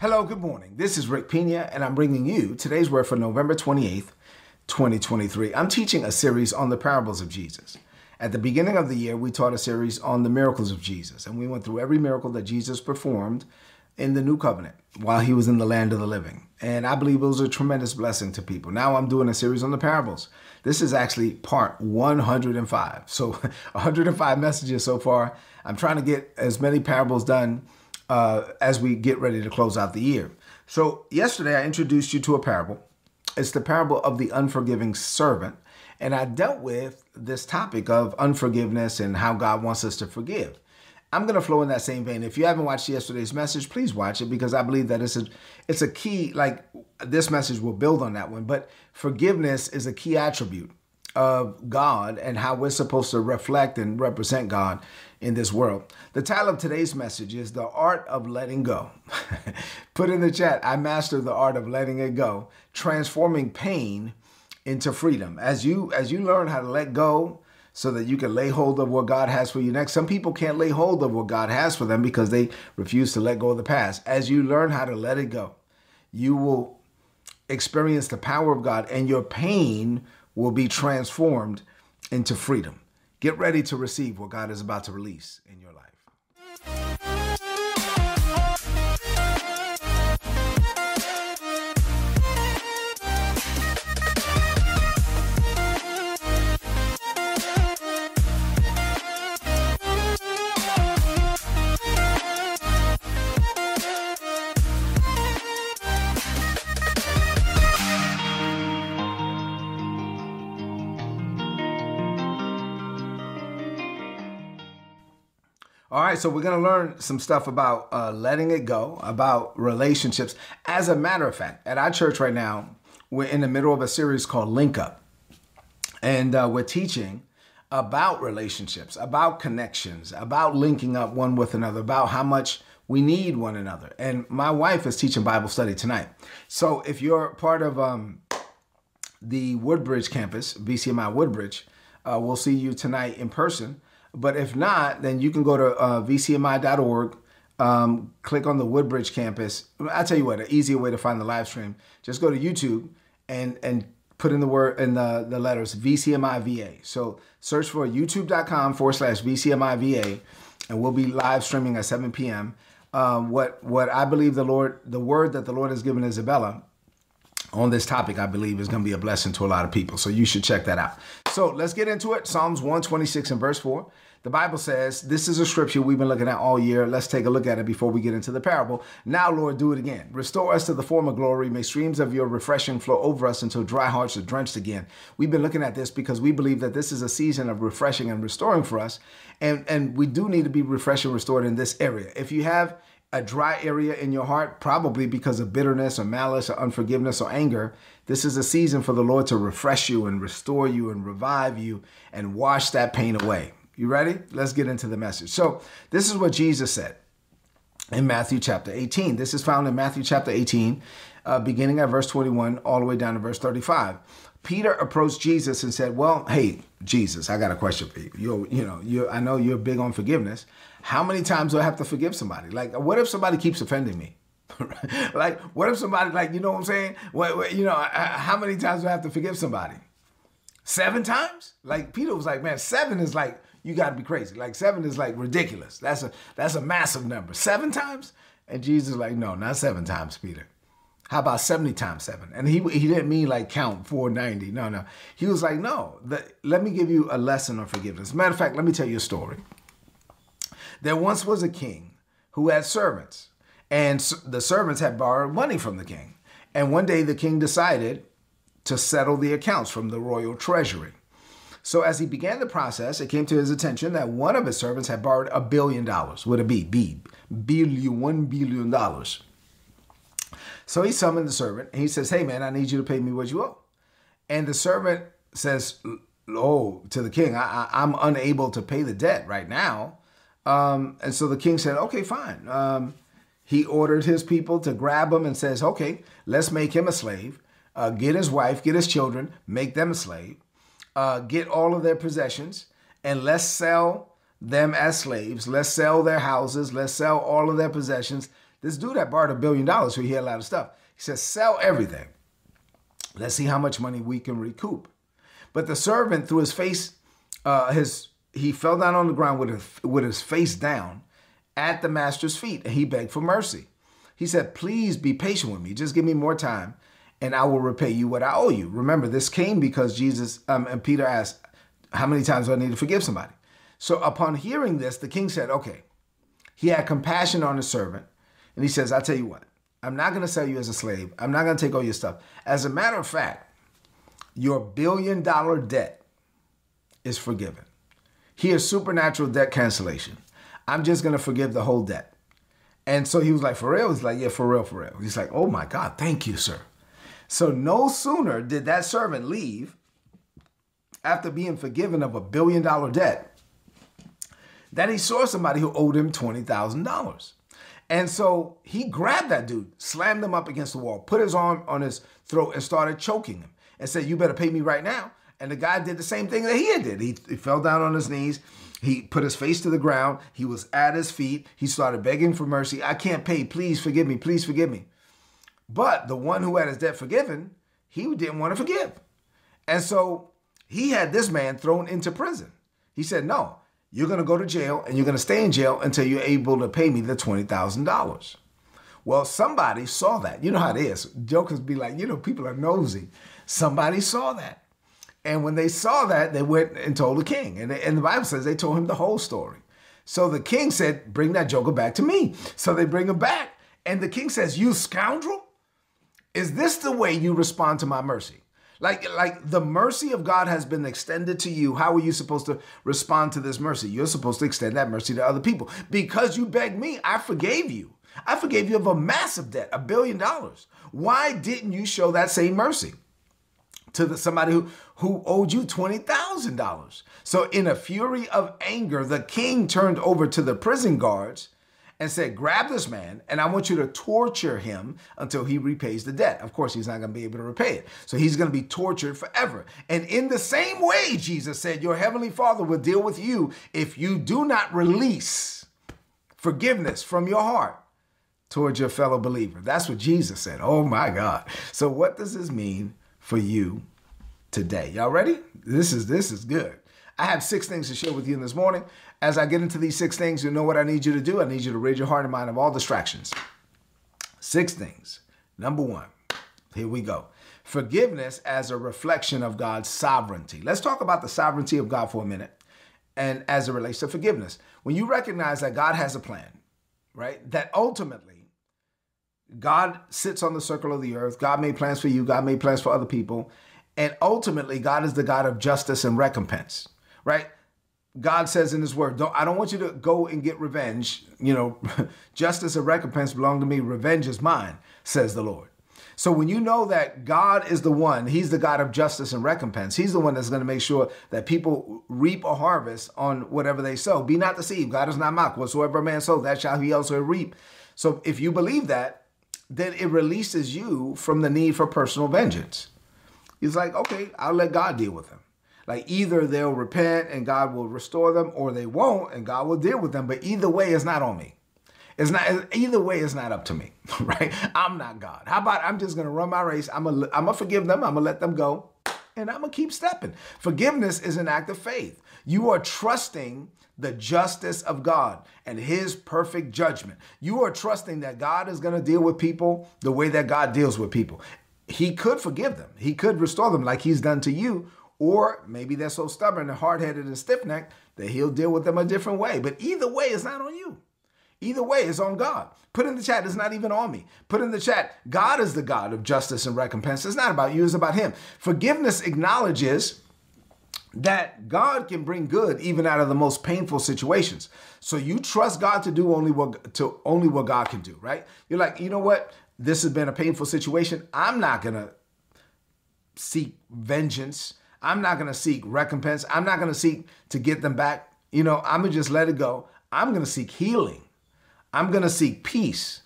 Hello, good morning. This is Rick Pina, and I'm bringing you today's word for November 28th, 2023. I'm teaching a series on the parables of Jesus. At the beginning of the year, we taught a series on the miracles of Jesus, and we went through every miracle that Jesus performed in the new covenant while he was in the land of the living. And I believe it was a tremendous blessing to people. Now I'm doing a series on the parables. This is actually part 105. So 105 messages so far. I'm trying to get as many parables done uh, as we get ready to close out the year. So, yesterday I introduced you to a parable. It's the parable of the unforgiving servant. And I dealt with this topic of unforgiveness and how God wants us to forgive. I'm going to flow in that same vein. If you haven't watched yesterday's message, please watch it because I believe that it's a it's a key like this message will build on that one, but forgiveness is a key attribute of God and how we're supposed to reflect and represent God in this world. The title of today's message is The Art of Letting Go. Put in the chat, I master the art of letting it go, transforming pain into freedom. As you as you learn how to let go so that you can lay hold of what God has for you next. Some people can't lay hold of what God has for them because they refuse to let go of the past. As you learn how to let it go, you will experience the power of God and your pain will be transformed into freedom. Get ready to receive what God is about to release in your life. All right, so we're to learn some stuff about uh, letting it go, about relationships. As a matter of fact, at our church right now, we're in the middle of a series called Link Up. And uh, we're teaching about relationships, about connections, about linking up one with another, about how much we need one another. And my wife is teaching Bible study tonight. So if you're part of um, the Woodbridge campus, VCMI Woodbridge, uh, we'll see you tonight in person. But if not, then you can go to uh, vcmi.org, um, click on the Woodbridge campus. I'll tell you what, an easier way to find the live stream. Just go to YouTube and and put in the word in the, the letters VCMIVA. So search for youtube.com forward slash VCMIVA, and we'll be live streaming at 7 p.m. Um, what what I believe the Lord, the word that the Lord has given Isabella on this topic, I believe, is going to be a blessing to a lot of people. So you should check that out. So let's get into it. Psalms 126 and verse 4. The Bible says, This is a scripture we've been looking at all year. Let's take a look at it before we get into the parable. Now, Lord, do it again. Restore us to the former glory. May streams of your refreshing flow over us until dry hearts are drenched again. We've been looking at this because we believe that this is a season of refreshing and restoring for us. And, and we do need to be refreshed and restored in this area. If you have a dry area in your heart, probably because of bitterness or malice or unforgiveness or anger, this is a season for the Lord to refresh you and restore you and revive you and wash that pain away. You ready? Let's get into the message. So, this is what Jesus said in Matthew chapter 18. This is found in Matthew chapter 18, uh, beginning at verse 21, all the way down to verse 35. Peter approached Jesus and said, "Well, hey, Jesus, I got a question for you. You, you know, you, I know you're big on forgiveness. How many times do I have to forgive somebody? Like, what if somebody keeps offending me? like, what if somebody, like, you know what I'm saying? What, what, you know, how many times do I have to forgive somebody? Seven times? Like, Peter was like, man, seven is like, you got to be crazy. Like, seven is like ridiculous. That's a that's a massive number. Seven times? And Jesus like, no, not seven times, Peter. How about 70 times seven? And he, he didn't mean like count 490. No, no. He was like, no, the, let me give you a lesson on forgiveness. Matter of fact, let me tell you a story. There once was a king who had servants, and the servants had borrowed money from the king. And one day the king decided to settle the accounts from the royal treasury. So as he began the process, it came to his attention that one of his servants had borrowed a billion dollars. Would it be B? Billion, one billion dollars. So he summoned the servant and he says, Hey man, I need you to pay me what you owe. And the servant says, Oh, to the king, I, am unable to pay the debt right now. Um, and so the king said, Okay, fine. Um, he ordered his people to grab him and says, Okay, let's make him a slave. Uh, get his wife, get his children, make them a slave. Uh, get all of their possessions, and let's sell them as slaves. Let's sell their houses. Let's sell all of their possessions This dude had borrowed a billion dollars, so he had a lot of stuff. He says, sell everything. Let's see how much money we can recoup. But the servant, threw his face, uh, his he fell down on the ground with his, with his face down at the master's feet, and he begged for mercy. He said, Please be patient with me. Just give me more time, and I will repay you what I owe you. Remember, this came because Jesus um, and Peter asked, How many times do I need to forgive somebody? So upon hearing this, the king said, Okay. He had compassion on his servant, and he says, I'll tell you what, I'm not going to sell you as a slave. I'm not going to take all your stuff. As a matter of fact, your billion dollar debt is forgiven. Here's supernatural debt cancellation. I'm just going to forgive the whole debt. And so he was like, for real? He's like, yeah, for real, for real. He's like, oh my God, thank you, sir. So no sooner did that servant leave after being forgiven of a billion dollar debt that he saw somebody who owed him $20,000. And so he grabbed that dude, slammed him up against the wall, put his arm on his throat, and started choking him and said, You better pay me right now. And the guy did the same thing that he did. He, he fell down on his knees. He put his face to the ground. He was at his feet. He started begging for mercy. I can't pay. Please forgive me. Please forgive me. But the one who had his debt forgiven, he didn't want to forgive. And so he had this man thrown into prison. He said, No, you're going to go to jail and you're going to stay in jail until you're able to pay me the $20,000. Well, somebody saw that. You know how it is. Jokers be like, you know, people are nosy. Somebody saw that. And when they saw that, they went and told the king. And, they, and the Bible says they told him the whole story. So the king said, Bring that joker back to me. So they bring him back. And the king says, You scoundrel, is this the way you respond to my mercy? Like, like the mercy of God has been extended to you. How are you supposed to respond to this mercy? You're supposed to extend that mercy to other people. Because you begged me, I forgave you. I forgave you of a massive debt, a billion dollars. Why didn't you show that same mercy to the, somebody who, who owed you $20,000? So, in a fury of anger, the king turned over to the prison guards and said, Grab this man, and I want you to torture him until he repays the debt. Of course, he's not going to be able to repay it. So he's going to be tortured forever. And in the same way, Jesus said, Your heavenly Father will deal with you if you do not release forgiveness from your heart towards your fellow believer. That's what Jesus said. Oh my God. So what does this mean for you today? Y'all ready? This is this is good. I have six things to share with you this morning. As I get into these six things, you know what I need you to do? I need you to rid your heart and mind of all distractions. Six things. Number one, here we go. Forgiveness as a reflection of God's sovereignty. Let's talk about the sovereignty of God for a minute and as it relates to forgiveness. When you recognize that God has a plan, right? That ultimately God sits on the circle of the earth. God made plans for you, God made plans for other people. And ultimately, God is the God of justice and recompense, right? God says in his word, don't, I don't want you to go and get revenge. You know, justice and recompense belong to me. Revenge is mine, says the Lord. So when you know that God is the one, he's the God of justice and recompense. He's the one that's going to make sure that people reap a harvest on whatever they sow. Be not deceived. God is not mocked. Whatsoever a man sow, that shall he also reap. So if you believe that, then it releases you from the need for personal vengeance. He's like, okay, I'll let God deal with them. Like either they'll repent and God will restore them, or they won't and God will deal with them. But either way, it's not on me. It's not either way. It's not up to me, right? I'm not God. How about I'm just gonna run my race? I'm gonna I'm forgive them. I'm gonna let them go, and I'm gonna keep stepping. Forgiveness is an act of faith. You are trusting the justice of God and His perfect judgment. You are trusting that God is gonna deal with people the way that God deals with people. He could forgive them. He could restore them like He's done to you, or maybe they're so stubborn and hard headed and stiff necked that he'll deal with them a different way. But either way, it's not on you. Either way, it's on God. Put in the chat, it's not even on me. Put in the chat, God is the God of justice and recompense. It's not about you, it's about Him. Forgiveness acknowledges that God can bring good even out of the most painful situations. So you trust God to do only what to only what God can do, right? You're like, you know what? This has been a painful situation. I'm not gonna seek vengeance. I'm not going to seek recompense. I'm not going to seek to get them back. You know, I'm going to just let it go. I'm going to seek healing. I'm going to seek peace.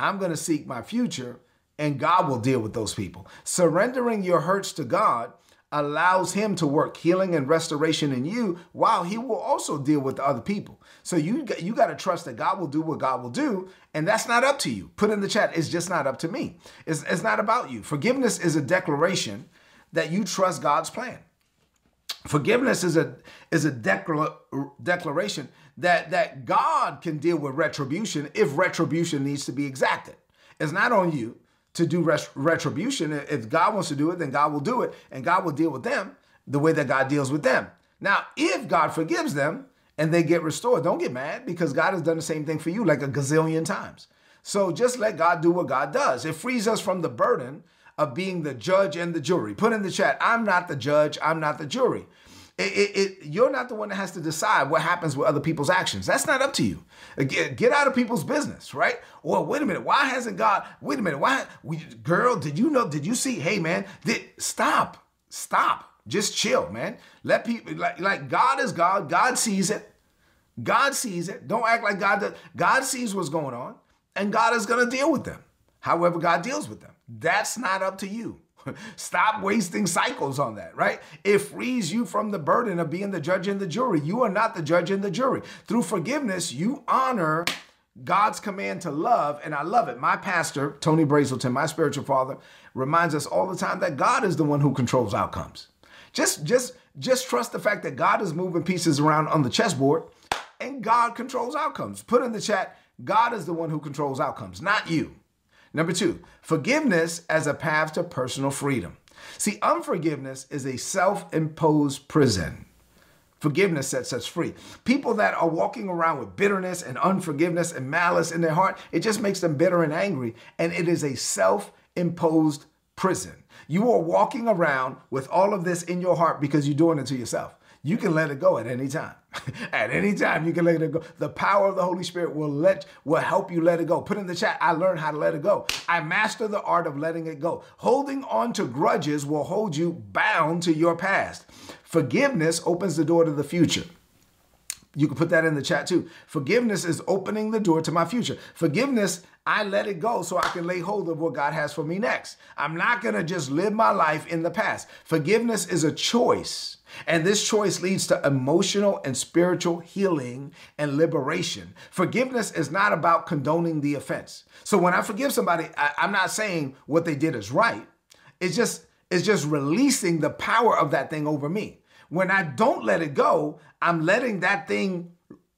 I'm going to seek my future, and God will deal with those people. Surrendering your hurts to God allows him to work healing and restoration in you while he will also deal with the other people. So you you got to trust that God will do what God will do and that's not up to you. Put in the chat it's just not up to me. It's, it's not about you. Forgiveness is a declaration that you trust God's plan. Forgiveness is a is a decla- declaration that that God can deal with retribution if retribution needs to be exacted. It's not on you to do ret- retribution. If God wants to do it, then God will do it, and God will deal with them the way that God deals with them. Now, if God forgives them and they get restored, don't get mad because God has done the same thing for you like a gazillion times. So just let God do what God does. It frees us from the burden of being the judge and the jury. Put in the chat, I'm not the judge, I'm not the jury. It, it, it, you're not the one that has to decide what happens with other people's actions. That's not up to you. Get, get out of people's business, right? Well, wait a minute. Why hasn't God? Wait a minute. Why, we, girl? Did you know? Did you see? Hey, man. Did, stop. Stop. Just chill, man. Let people like like God is God. God sees it. God sees it. Don't act like God does. God sees what's going on, and God is to deal with them. However, God deals with them. That's not up to you. Stop wasting cycles on that, right? It frees you from the burden of being the judge and the jury. You are not the judge and the jury. Through forgiveness, you honor God's command to love, and I love it. My pastor, Tony Brazelton, my spiritual father, reminds us all the time that God is the one who controls outcomes. Just, just, just trust the fact that God is moving pieces around on the chessboard, and God controls outcomes. Put in the chat, God is the one who controls outcomes, not you. Number two, forgiveness as a path to personal freedom. See, unforgiveness is a self imposed prison. Forgiveness sets us free. People that are walking around with bitterness and unforgiveness and malice in their heart, it just makes them bitter and angry. And it is a self imposed prison. You are walking around with all of this in your heart because you're doing it to yourself you can let it go at any time. at any time, you can let it go. The power of the Holy Spirit will let will help you let it go. Put in the chat, I learned how to let it go. I master the art of letting it go. Holding on to grudges will hold you bound to your past. Forgiveness opens the door to the future. You can put that in the chat too. Forgiveness is opening the door to my future. Forgiveness, I let it go so I can lay hold of what God has for me next. I'm not going to just live my life in the past. Forgiveness is a choice. And this choice leads to emotional and spiritual healing and liberation. Forgiveness is not about condoning the offense. So when I forgive somebody, I, am not saying what they did is right. It's just it's just releasing the power of that thing over me. When I don't let it go, I'm letting that thing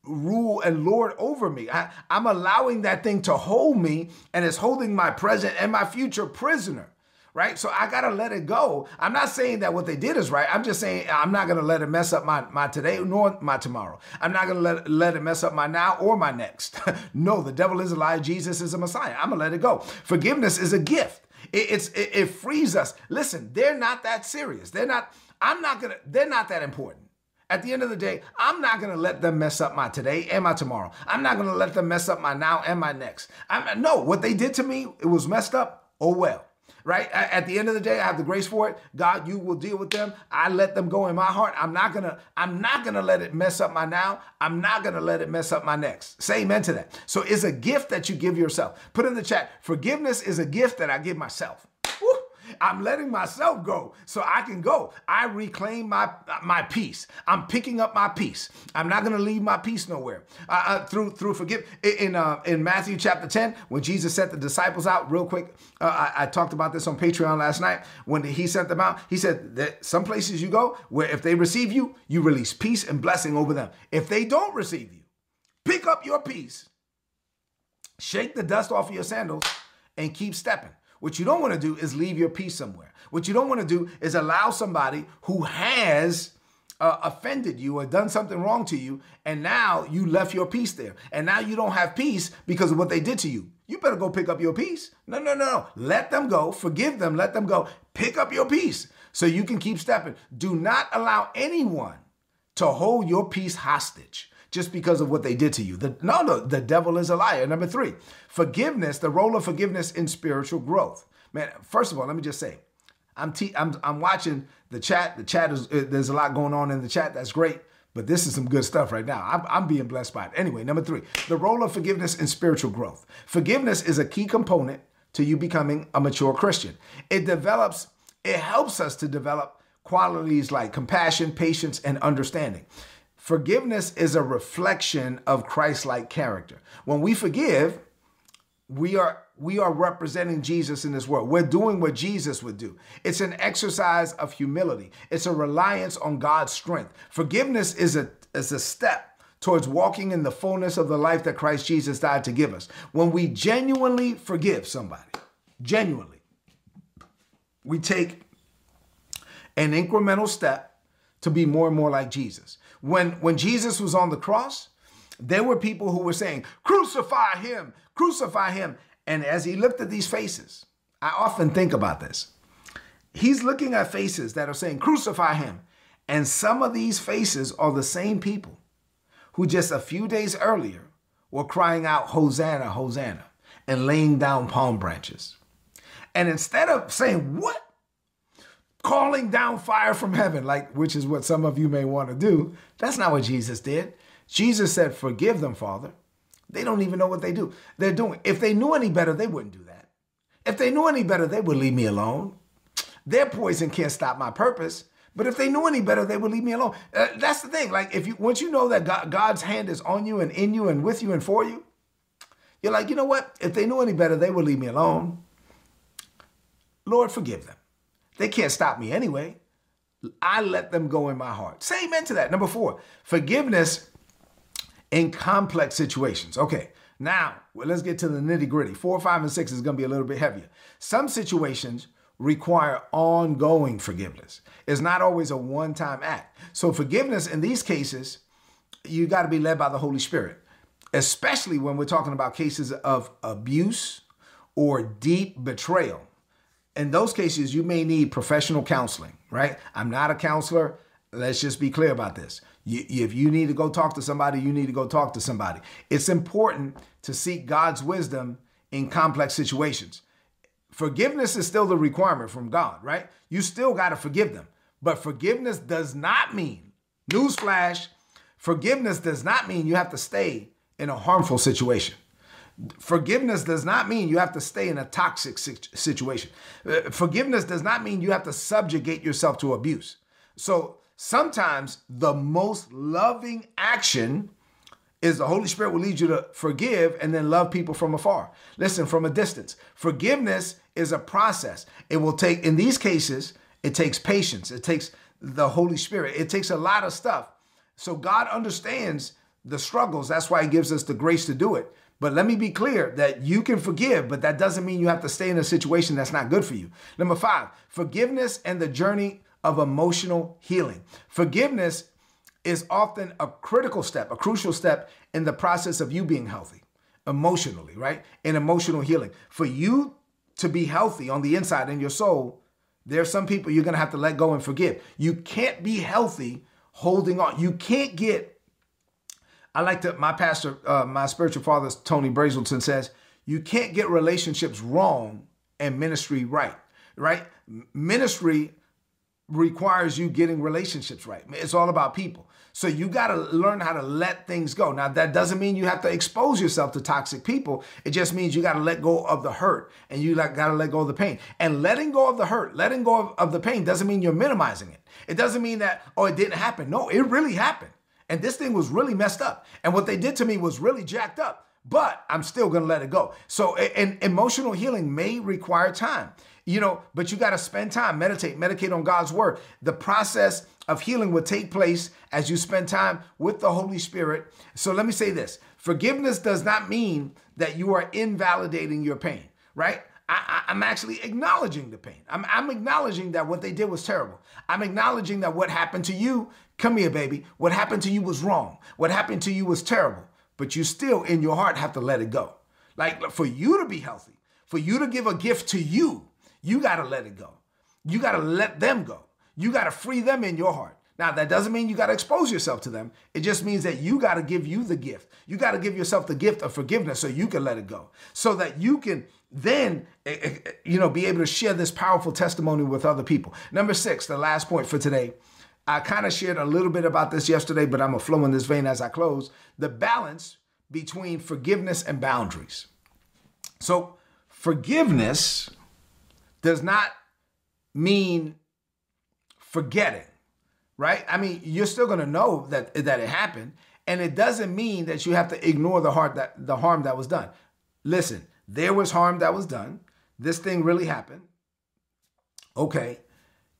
rule and lord over me. I, I'm allowing that thing to hold me and it's holding my present and my future prisoner right? So I gotta let it go. I'm not saying that what they did is right. I'm just saying I'm not gonna let it mess up my, my today nor my tomorrow. I'm not gonna let, let it mess up my now or my next. no, the devil is a lie. Jesus is a Messiah. I'm gonna let it go. Forgiveness is a gift. It, it's it, it frees us. Listen, they're not that serious. They're not. I'm not gonna. They're not that important. At the end of the day, I'm not gonna let them mess up my today and my tomorrow. I'm not gonna let them mess up my now and my next. I'm no, what they did to me, it was messed up. Oh well right? At the end of the day, I have the grace for it. God, you will deal with them. I let them go in my heart. I'm not gonna, I'm not gonna let it mess up my now. I'm not gonna let it mess up my next. Say amen to that. So it's a gift that you give yourself. Put in the chat, forgiveness is a gift that I give myself. I'm letting myself go so I can go. I reclaim my my peace. I'm picking up my peace. I'm not going to leave my peace nowhere. Uh, uh, through through forgive in uh, in Matthew chapter 10 when Jesus sent the disciples out real quick. Uh, I, I, talked about this on Patreon last night when he sent them out. He said that some places you go where if they receive you, you release peace and blessing over them. If they don't receive you, pick up your peace, shake the dust off of your sandals, and keep stepping. What you don't want to do is leave your peace somewhere. What you don't want to do is allow somebody who has uh, offended you or done something wrong to you, and now you left your peace there. And now you don't have peace because of what they did to you. You better go pick up your peace. No, no, no. Let them go. Forgive them. Let them go. Pick up your peace so you can keep stepping. Do not allow anyone to hold your peace hostage just because of what they did to you. The, no, no, the devil is a liar. Number three, forgiveness, the role of forgiveness in spiritual growth. Man, first of all, let me just say, I'm, te- I'm, I'm watching the chat. The chat is, uh, there's a lot going on in the chat. That's great. But this is some good stuff right now. I'm, I'm being blessed by it. Anyway, number three, the role of forgiveness in spiritual growth. Forgiveness is a key component to you becoming a mature Christian. It develops, it helps us to develop qualities like compassion, patience, and understanding. Forgiveness is a reflection of Christ-like character. When we forgive, we are we are representing Jesus in this world. We're doing what Jesus would do. It's an exercise of humility. It's a reliance on God's strength. Forgiveness is a is a step towards walking in the fullness of the life that Christ Jesus died to give us. When we genuinely forgive somebody, genuinely, we take an incremental step to be more and more like Jesus. When when Jesus was on the cross, there were people who were saying, "Crucify him, crucify him." And as he looked at these faces, I often think about this. He's looking at faces that are saying, Crucify him. And some of these faces are the same people who just a few days earlier were crying out, Hosanna, Hosanna, and laying down palm branches. And instead of saying, What? Calling down fire from heaven, like which is what some of you may want to do, that's not what Jesus did. Jesus said, Forgive them, Father, they don't even know what they do. They're doing. If they knew any better, they wouldn't do that. If they knew any better, they would leave me alone. Their poison can't stop my purpose. But if they knew any better, they would leave me alone. Uh, that's the thing. Like if you once you know that God, God's hand is on you and in you and with you and for you, you're like, you know what? If they knew any better, they would leave me alone. Lord, forgive them. They can't stop me anyway. I let them go in my heart. Say amen to that. Number four, forgiveness in complex situations. Okay, now well, let's get to the nitty gritty. Four, five, and six is going to be a little bit heavier. Some situations require ongoing forgiveness. It's not always a one time act. So, forgiveness in these cases, you got to be led by the Holy Spirit, especially when we're talking about cases of abuse or deep betrayal. In those cases, you may need professional counseling, right? I'm not a counselor. Let's just be clear about this. You, if you need to go talk to somebody, you need to go talk to somebody. It's important to seek God's wisdom in complex situations. Forgiveness is still the requirement from God, right? You still got to forgive them. But forgiveness does not mean, newsflash, forgiveness does not mean you have to stay in a harmful situation. Forgiveness does not mean you have to stay in a toxic situation. Uh, forgiveness does not mean you have to subjugate yourself to abuse. So Sometimes the most loving action is the Holy Spirit will lead you to forgive and then love people from afar. Listen, from a distance. Forgiveness is a process. It will take, in these cases, it takes patience. It takes the Holy Spirit. It takes a lot of stuff. So God understands the struggles. That's why He gives us the grace to do it. But let me be clear that you can forgive, but that doesn't mean you have to stay in a situation that's not good for you. Number five, forgiveness and the journey of emotional healing. Forgiveness is often a critical step, a crucial step in the process of you being healthy emotionally, right? In emotional healing. For you to be healthy on the inside in your soul, there are some people you're going to have to let go and forgive. You can't be healthy holding on. You can't get I like to my pastor uh, my spiritual father Tony Brazelton says, you can't get relationships wrong and ministry right, right? Ministry requires you getting relationships right. It's all about people. So you got to learn how to let things go. Now, that doesn't mean you have to expose yourself to toxic people. It just means you got to let go of the hurt and you got to let go of the pain. And letting go of the hurt, letting go of, of the pain doesn't mean you're minimizing it. It doesn't mean that, oh, it didn't happen. No, it really happened. And this thing was really messed up. And what they did to me was really jacked up but I'm still going to let it go. So, and emotional healing may require time you know, but you got to spend time, meditate, meditate on God's word. The process of healing will take place as you spend time with the Holy Spirit. So let me say this forgiveness does not mean that you are invalidating your pain, right? I, am actually acknowledging the pain. I'm, I'm acknowledging that what they did was terrible. I'm acknowledging that what happened to you, come here, baby, what happened to you was wrong. What happened to you was terrible. But you still, in your heart, have to let it go. Like for you to be healthy, for you to give a gift to you, you got to let it go. You got to let them go. You got to free them in your heart. Now, that doesn't mean you got to expose yourself to them. It just means that you got to give you the gift. You got to give yourself the gift of forgiveness so you can let it go. So that you can then, eh, eh, eh, you know, be able to share this powerful testimony with other people. Number six, the last point for today. I kind of shared a little bit about this yesterday, but I'm going to flow in this vein as I close. The balance between forgiveness and boundaries. So, forgiveness does not mean forgetting, right? I mean, you're still going to know that that it happened, and it doesn't mean that you have to ignore the harm that the harm that was done. Listen, there was harm that was done. This thing really happened. Okay.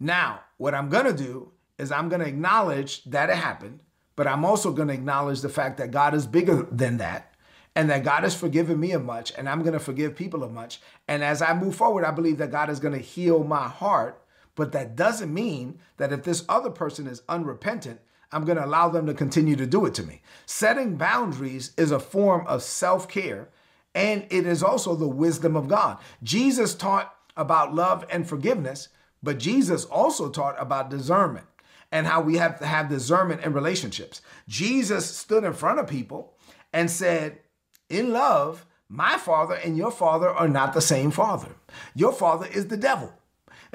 Now, what I'm going to do is I'm going to acknowledge that it happened, but I'm also going to acknowledge the fact that God is bigger than that and that God has forgiven me of much and I'm going to forgive people of much. And as I move forward, I believe that God is going to heal my heart, but that doesn't mean that if this other person is unrepentant, I'm going to allow them to continue to do it to me. Setting boundaries is a form of self care and it is also the wisdom of God. Jesus taught about love and forgiveness, but Jesus also taught about discernment and how we have to have discernment in relationships. Jesus stood in front of people and said, In love, my father and your father are not the same father. Your father is the devil.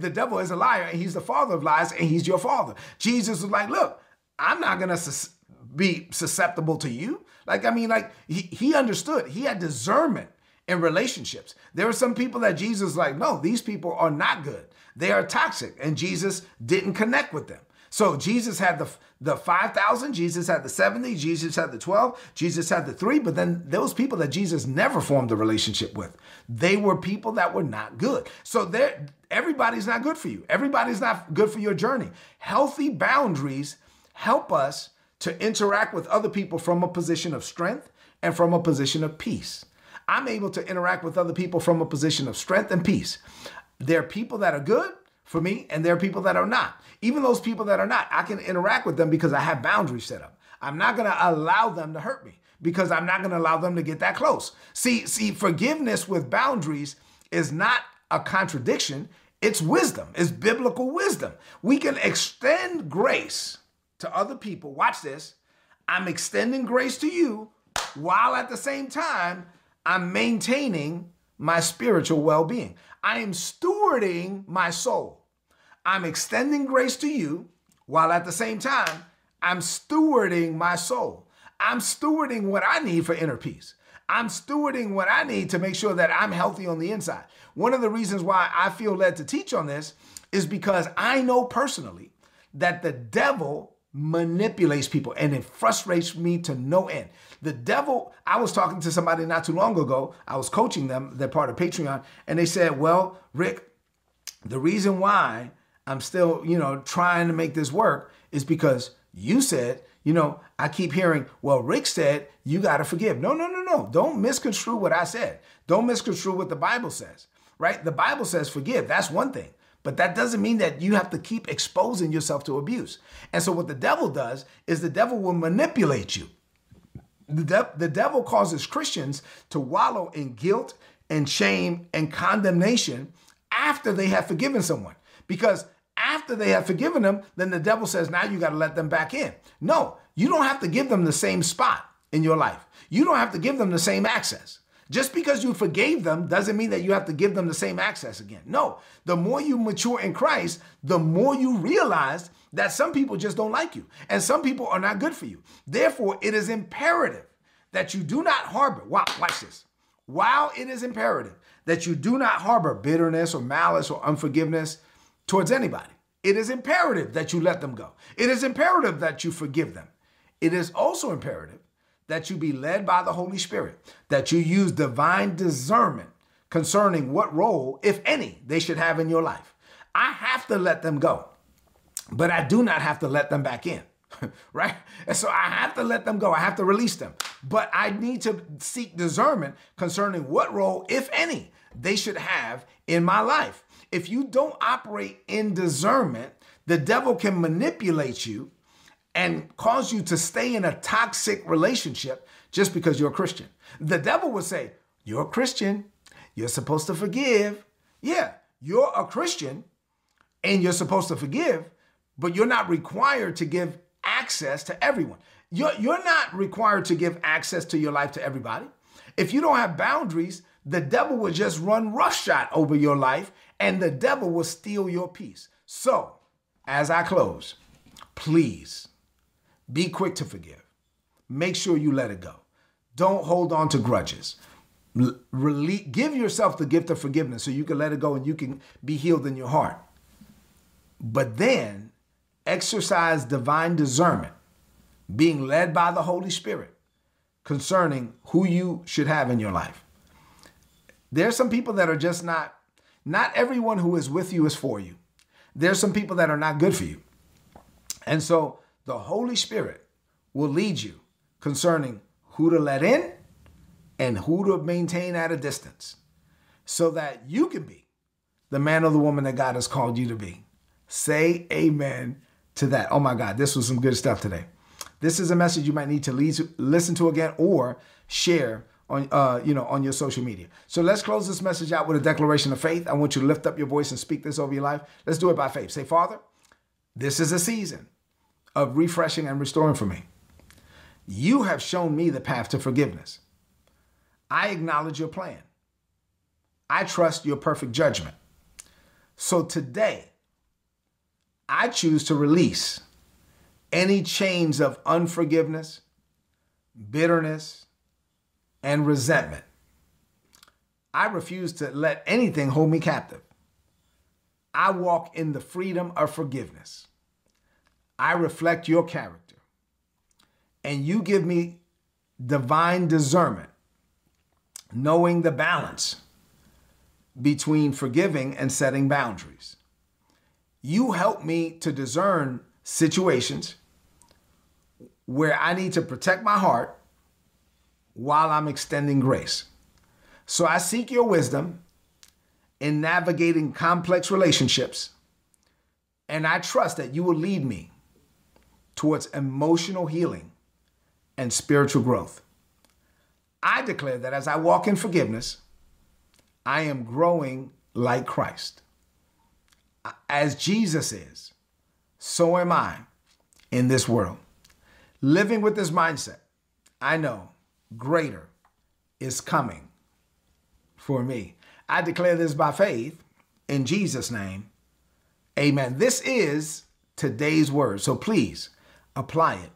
the devil is a liar and he's the father of lies and he's your father. Jesus was like, Look, I'm not going to be susceptible to you. Like, I mean, like, he, he understood, he had discernment in relationships. There are some people that Jesus like, no, these people are not good. They are toxic, and Jesus didn't connect with them. So Jesus had the the 5,000, Jesus had the 70, Jesus had the 12, Jesus had the 3, but then those people that Jesus never formed a relationship with, they were people that were not good. So there everybody's not good for you. Everybody's not good for your journey. Healthy boundaries help us to interact with other people from a position of strength and from a position of peace. I'm able to interact with other people from a position of strength and peace. There are people that are good for me, and there are people that are not. Even those people that are not, I can interact with them because I have boundaries set up. I'm not going to allow them to hurt me because I'm not going to allow them to get that close. See, see, forgiveness with boundaries is not a contradiction. It's wisdom. It's biblical wisdom. We can extend grace to other people. Watch this. I'm extending grace to you while at the same time I'm maintaining my spiritual well being. I am stewarding my soul. I'm extending grace to you while at the same time I'm stewarding my soul. I'm stewarding what I need for inner peace. I'm stewarding what I need to make sure that I'm healthy on the inside. One of the reasons why I feel led to teach on this is because I know personally that the devil manipulates people and it frustrates me to no end. The devil, I was talking to somebody not too long ago, I was coaching them, they're part of Patreon, and they said, Well, Rick, the reason why I'm still, you know, trying to make this work is because you said, you know, I keep hearing, well, Rick said you got to forgive. No, no, no, no. Don't misconstrue what I said. Don't misconstrue what the Bible says, right? The Bible says forgive. That's one thing. But that doesn't mean that you have to keep exposing yourself to abuse. And so, what the devil does is the devil will manipulate you. The, de- the devil causes Christians to wallow in guilt and shame and condemnation after they have forgiven someone. Because after they have forgiven them, then the devil says, now you got to let them back in. No, you don't have to give them the same spot in your life. You don't have to give them the same access. Just because you forgave them doesn't mean that you have to give them the same access again. No, the more you mature in Christ, the more you realize that some people just don't like you and some people are not good for you. Therefore, it is imperative that you do not harbor. Wow, watch this. While it is imperative that you do not harbor bitterness or malice or unforgiveness towards anybody, it is imperative that you let them go. It is imperative that you forgive them. It is also imperative that you be led by the Holy Spirit, that you use divine discernment concerning what role, if any, they should have in your life. I have to let them go, but I do not have to let them back in. right? And so I have to let them go. I have to release them. But I need to seek discernment concerning what role, if any, they should have in my life. If you don't operate in discernment, the devil can manipulate you and cause you to stay in a toxic relationship just because you're a Christian. The devil would say, You're a Christian. You're supposed to forgive. Yeah, you're a Christian and you're supposed to forgive, but you're not required to give access to everyone. You're, you're not required to give access to your life to everybody. If you don't have boundaries, the devil will just run roughshod over your life and the devil will steal your peace. So, as I close, please be quick to forgive. Make sure you let it go. Don't hold on to grudges. Rele- give yourself the gift of forgiveness so you can let it go and you can be healed in your heart. but then exercise divine discernment, being led by the Holy Spirit concerning who you should have in your life. There's some people that are just not, not everyone who is with you is for you. There's some people that are not good for you. And so the Holy Spirit will lead you concerning who to let in and who to maintain at a distance so that you can be the man or the woman that God has called you to be. Say amen to that. Oh my God, this was some good stuff today. This is a message you might need to listen to again or share on uh, you know on your social media. So let's close this message out with a declaration of faith. I want you to lift up your voice and speak this over your life. Let's do it by faith. Say, Father, this is a season of refreshing and restoring for me. You have shown me the path to forgiveness. I acknowledge your plan. I trust your perfect judgment. So today, I choose to release any chains of unforgiveness, bitterness, and resentment. I refuse to let anything hold me captive. I walk in the freedom of forgiveness. I reflect your character. And you give me divine discernment, knowing the balance between forgiving and setting boundaries. You help me to discern situations where I need to protect my heart while I'm extending grace. So I seek your wisdom in navigating complex relationships, and I trust that you will lead me towards emotional healing and spiritual growth. I declare that as I walk in forgiveness, I am growing like Christ. As Jesus is, so am I in this world. Living with this mindset, I know greater is coming for me. I declare this by faith in Jesus' name. Amen. This is today's word. So please apply it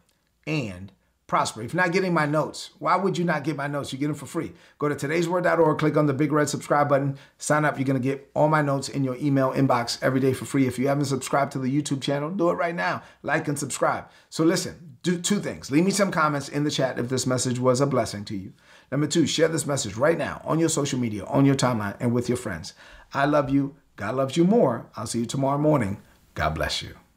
and prosper. If you're not getting my notes, why would you not get my notes? You get them for free. Go to today'sword.org, click on the big red subscribe button, sign up. You're going to get all my notes in your email inbox every day for free. If you haven't subscribed to the YouTube channel, do it right now. Like and subscribe. So listen, do two things. Leave me some comments in the chat if this message was a blessing to you. Number two, share this message right now on your social media, on your timeline, and with your friends. I love you. God loves you more. I'll see you tomorrow morning. God bless you.